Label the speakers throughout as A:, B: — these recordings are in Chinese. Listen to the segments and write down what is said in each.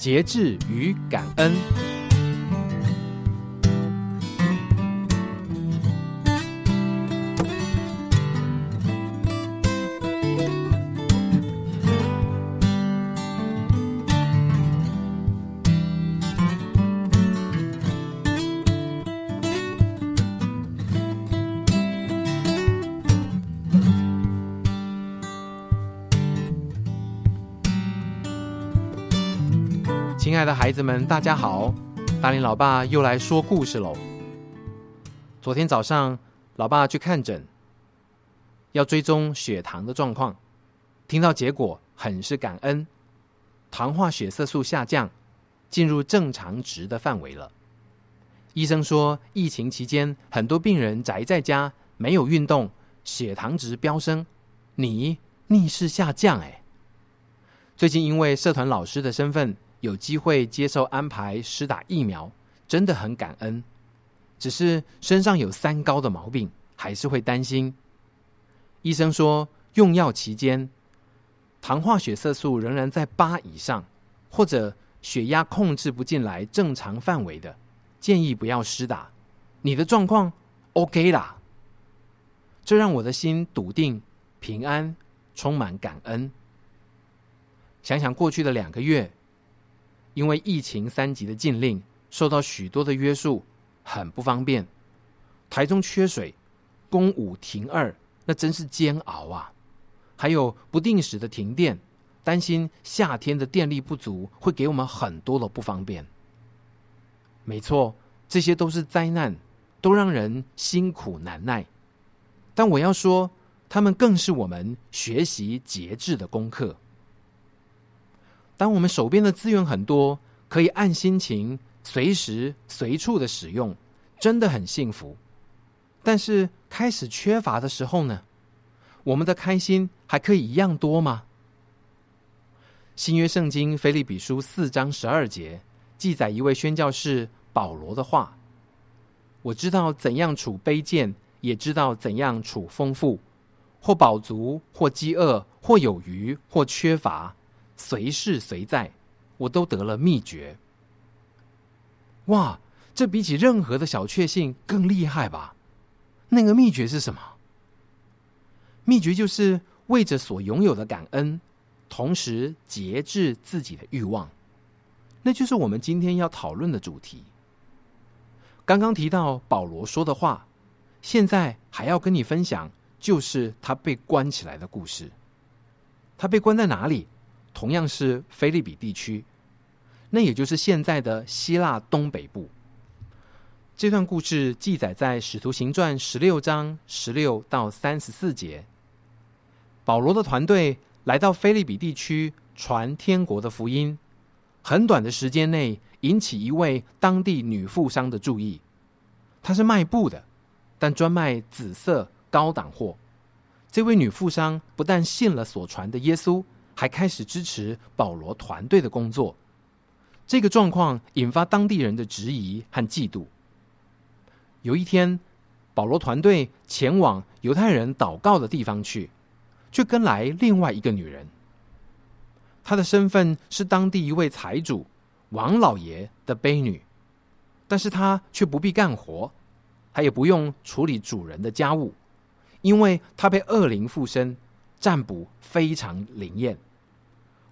A: 节制与感恩。亲爱的孩子们，大家好！大林老爸又来说故事喽。昨天早上，老爸去看诊，要追踪血糖的状况，听到结果很是感恩，糖化血色素下降，进入正常值的范围了。医生说，疫情期间很多病人宅在家，没有运动，血糖值飙升，你逆势下降哎。最近因为社团老师的身份。有机会接受安排施打疫苗，真的很感恩。只是身上有三高的毛病，还是会担心。医生说，用药期间糖化血色素仍然在八以上，或者血压控制不进来正常范围的，建议不要施打。你的状况 OK 啦，这让我的心笃定、平安、充满感恩。想想过去的两个月。因为疫情三级的禁令，受到许多的约束，很不方便。台中缺水，公五停二，那真是煎熬啊！还有不定时的停电，担心夏天的电力不足会给我们很多的不方便。没错，这些都是灾难，都让人辛苦难耐。但我要说，他们更是我们学习节制的功课。当我们手边的资源很多，可以按心情随时随处的使用，真的很幸福。但是开始缺乏的时候呢？我们的开心还可以一样多吗？新约圣经腓利比书四章十二节记载一位宣教士保罗的话：“我知道怎样处卑贱，也知道怎样处丰富，或饱足，或饥饿，或有余，或缺乏。”随事随在，我都得了秘诀。哇，这比起任何的小确幸更厉害吧？那个秘诀是什么？秘诀就是为着所拥有的感恩，同时节制自己的欲望。那就是我们今天要讨论的主题。刚刚提到保罗说的话，现在还要跟你分享，就是他被关起来的故事。他被关在哪里？同样是菲利比地区，那也就是现在的希腊东北部。这段故事记载在《使徒行传》十六章十六到三十四节。保罗的团队来到菲利比地区传天国的福音，很短的时间内引起一位当地女富商的注意。她是卖布的，但专卖紫色高档货。这位女富商不但信了所传的耶稣。还开始支持保罗团队的工作，这个状况引发当地人的质疑和嫉妒。有一天，保罗团队前往犹太人祷告的地方去，却跟来另外一个女人。她的身份是当地一位财主王老爷的婢女，但是她却不必干活，她也不用处理主人的家务，因为她被恶灵附身，占卜非常灵验。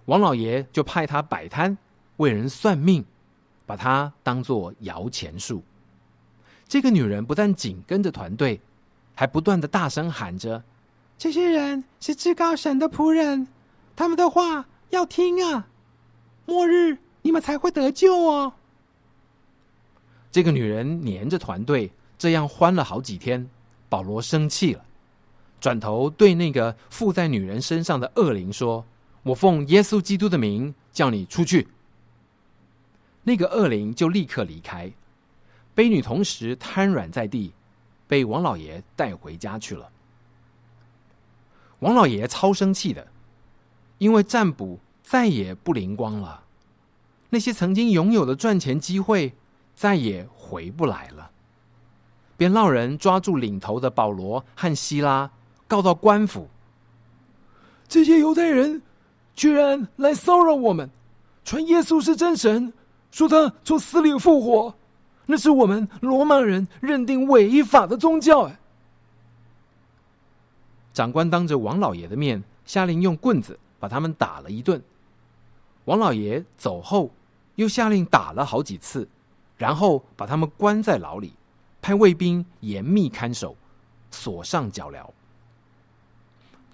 A: 王老爷就派他摆摊为人算命，把他当做摇钱树。这个女人不但紧跟着团队，还不断的大声喊着：“这些人是至高神的仆人，他们的话要听啊！末日你们才会得救哦。”这个女人黏着团队，这样欢了好几天。保罗生气了，转头对那个附在女人身上的恶灵说。我奉耶稣基督的名叫你出去，那个恶灵就立刻离开，卑女同时瘫软在地，被王老爷带回家去了。王老爷超生气的，因为占卜再也不灵光了，那些曾经拥有的赚钱机会再也回不来了，便让人抓住领头的保罗和希拉，告到官府。这些犹太人。居然来骚扰我们，
B: 传耶稣是真神，说他从死里复活，那是我们罗马人认定违法的宗教。哎，
A: 长官当着王老爷的面，下令用棍子把他们打了一顿。王老爷走后，又下令打了好几次，然后把他们关在牢里，派卫兵严密看守，锁上脚镣。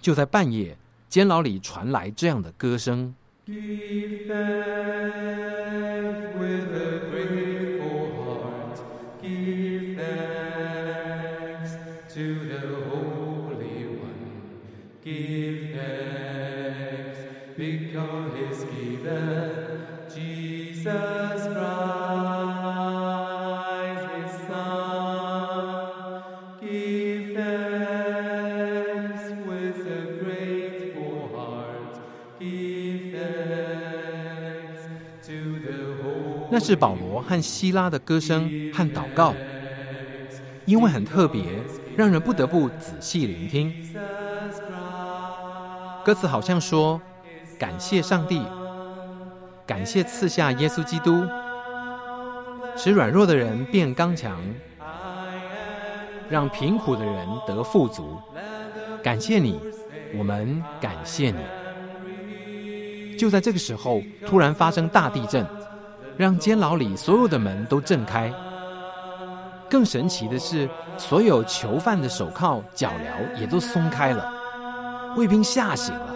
A: 就在半夜，监牢里传来这样的歌声。那是保罗和希拉的歌声和祷告，因为很特别，让人不得不仔细聆听。歌词好像说：“感谢上帝，感谢赐下耶稣基督，使软弱的人变刚强，让贫苦的人得富足。感谢你，我们感谢你。”就在这个时候，突然发生大地震。让监牢里所有的门都震开。更神奇的是，所有囚犯的手铐、脚镣也都松开了。卫兵吓醒了，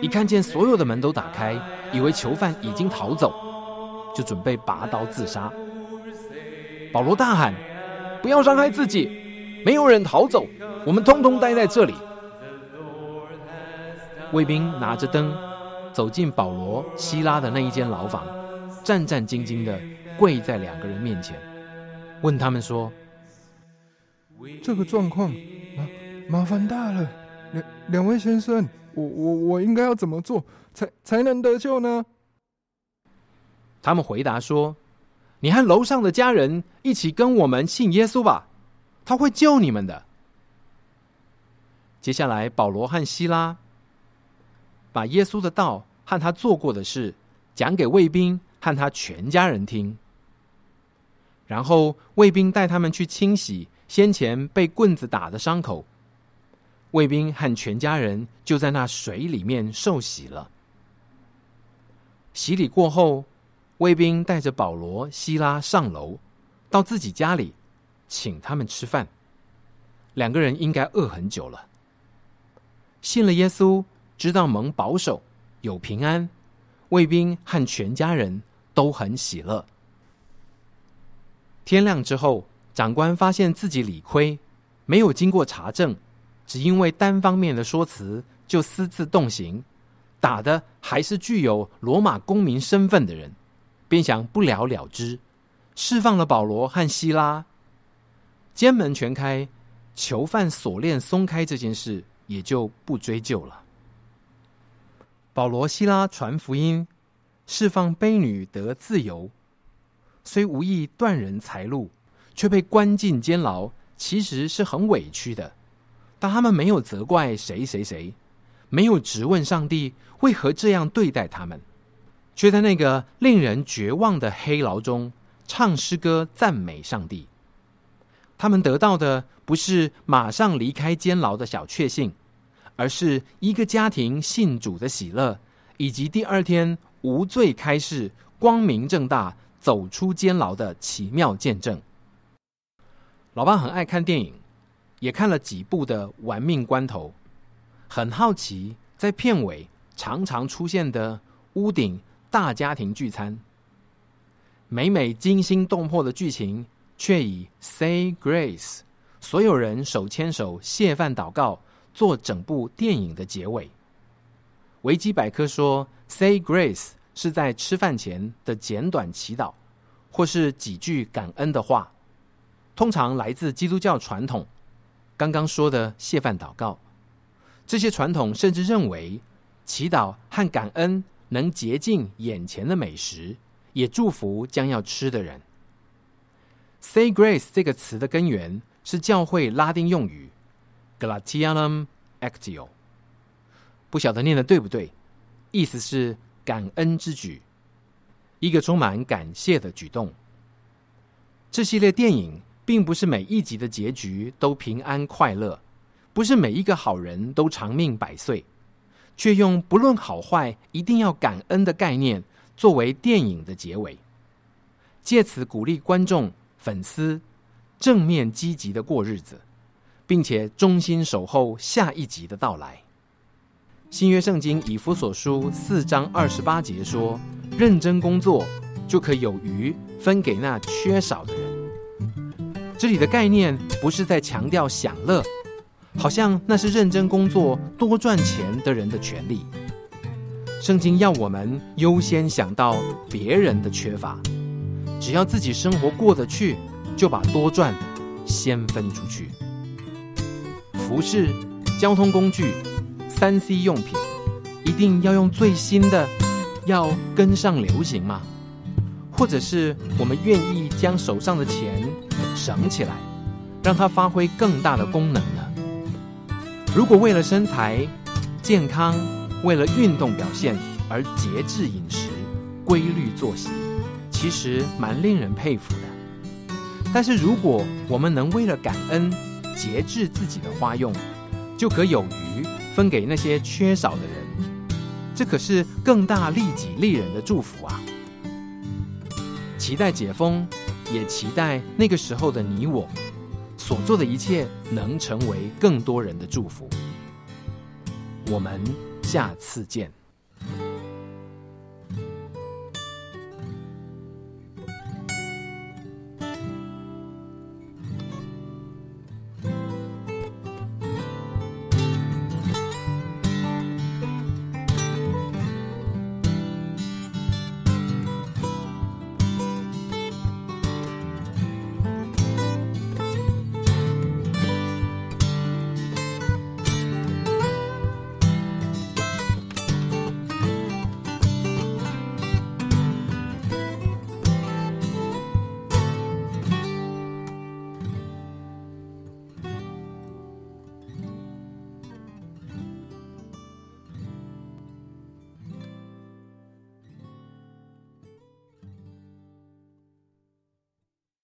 A: 一看见所有的门都打开，以为囚犯已经逃走，就准备拔刀自杀。保罗大喊：“不要伤害自己，没有人逃走，我们通通待在这里。”卫兵拿着灯走进保罗、希拉的那一间牢房。战战兢兢的跪在两个人面前，问他们说：“
B: 这个状况，麻麻烦大了，两两位先生，我我我应该要怎么做才才能得救呢？”
A: 他们回答说：“你和楼上的家人一起跟我们信耶稣吧，他会救你们的。”接下来，保罗和希拉把耶稣的道和他做过的事讲给卫兵。和他全家人听，然后卫兵带他们去清洗先前被棍子打的伤口。卫兵和全家人就在那水里面受洗了。洗礼过后，卫兵带着保罗、希拉上楼，到自己家里，请他们吃饭。两个人应该饿很久了。信了耶稣，知道蒙保守，有平安。卫兵和全家人。都很喜乐。天亮之后，长官发现自己理亏，没有经过查证，只因为单方面的说辞就私自动刑，打的还是具有罗马公民身份的人，便想不了了之，释放了保罗和希拉。监门全开，囚犯锁链松开，这件事也就不追究了。保罗、希拉传福音。释放悲女得自由，虽无意断人财路，却被关进监牢，其实是很委屈的。但他们没有责怪谁谁谁，没有质问上帝为何这样对待他们，却在那个令人绝望的黑牢中唱诗歌赞美上帝。他们得到的不是马上离开监牢的小确幸，而是一个家庭信主的喜乐，以及第二天。无罪开释，光明正大走出监牢的奇妙见证。老爸很爱看电影，也看了几部的《玩命关头》，很好奇在片尾常常出现的屋顶大家庭聚餐，每每惊心动魄的剧情，却以 “Say Grace”，所有人手牵手谢饭祷告，做整部电影的结尾。维基百科说。Say grace 是在吃饭前的简短祈祷，或是几句感恩的话，通常来自基督教传统。刚刚说的谢饭祷告，这些传统甚至认为祈祷和感恩能洁净眼前的美食，也祝福将要吃的人。Say grace 这个词的根源是教会拉丁用语 g l a t i a n u m actio，不晓得念的对不对？意思是感恩之举，一个充满感谢的举动。这系列电影并不是每一集的结局都平安快乐，不是每一个好人都长命百岁，却用不论好坏一定要感恩的概念作为电影的结尾，借此鼓励观众、粉丝正面积极的过日子，并且衷心守候下一集的到来。新约圣经以弗所书四章二十八节说：“认真工作，就可以有余分给那缺少的人。”这里的概念不是在强调享乐，好像那是认真工作、多赚钱的人的权利。圣经要我们优先想到别人的缺乏，只要自己生活过得去，就把多赚先分出去。服饰、交通工具。三 C 用品一定要用最新的，要跟上流行吗？或者是我们愿意将手上的钱省起来，让它发挥更大的功能呢？如果为了身材健康，为了运动表现而节制饮食、规律作息，其实蛮令人佩服的。但是如果我们能为了感恩节制自己的花用，就可有余。分给那些缺少的人，这可是更大利己利人的祝福啊！期待解封，也期待那个时候的你我所做的一切能成为更多人的祝福。我们下次见。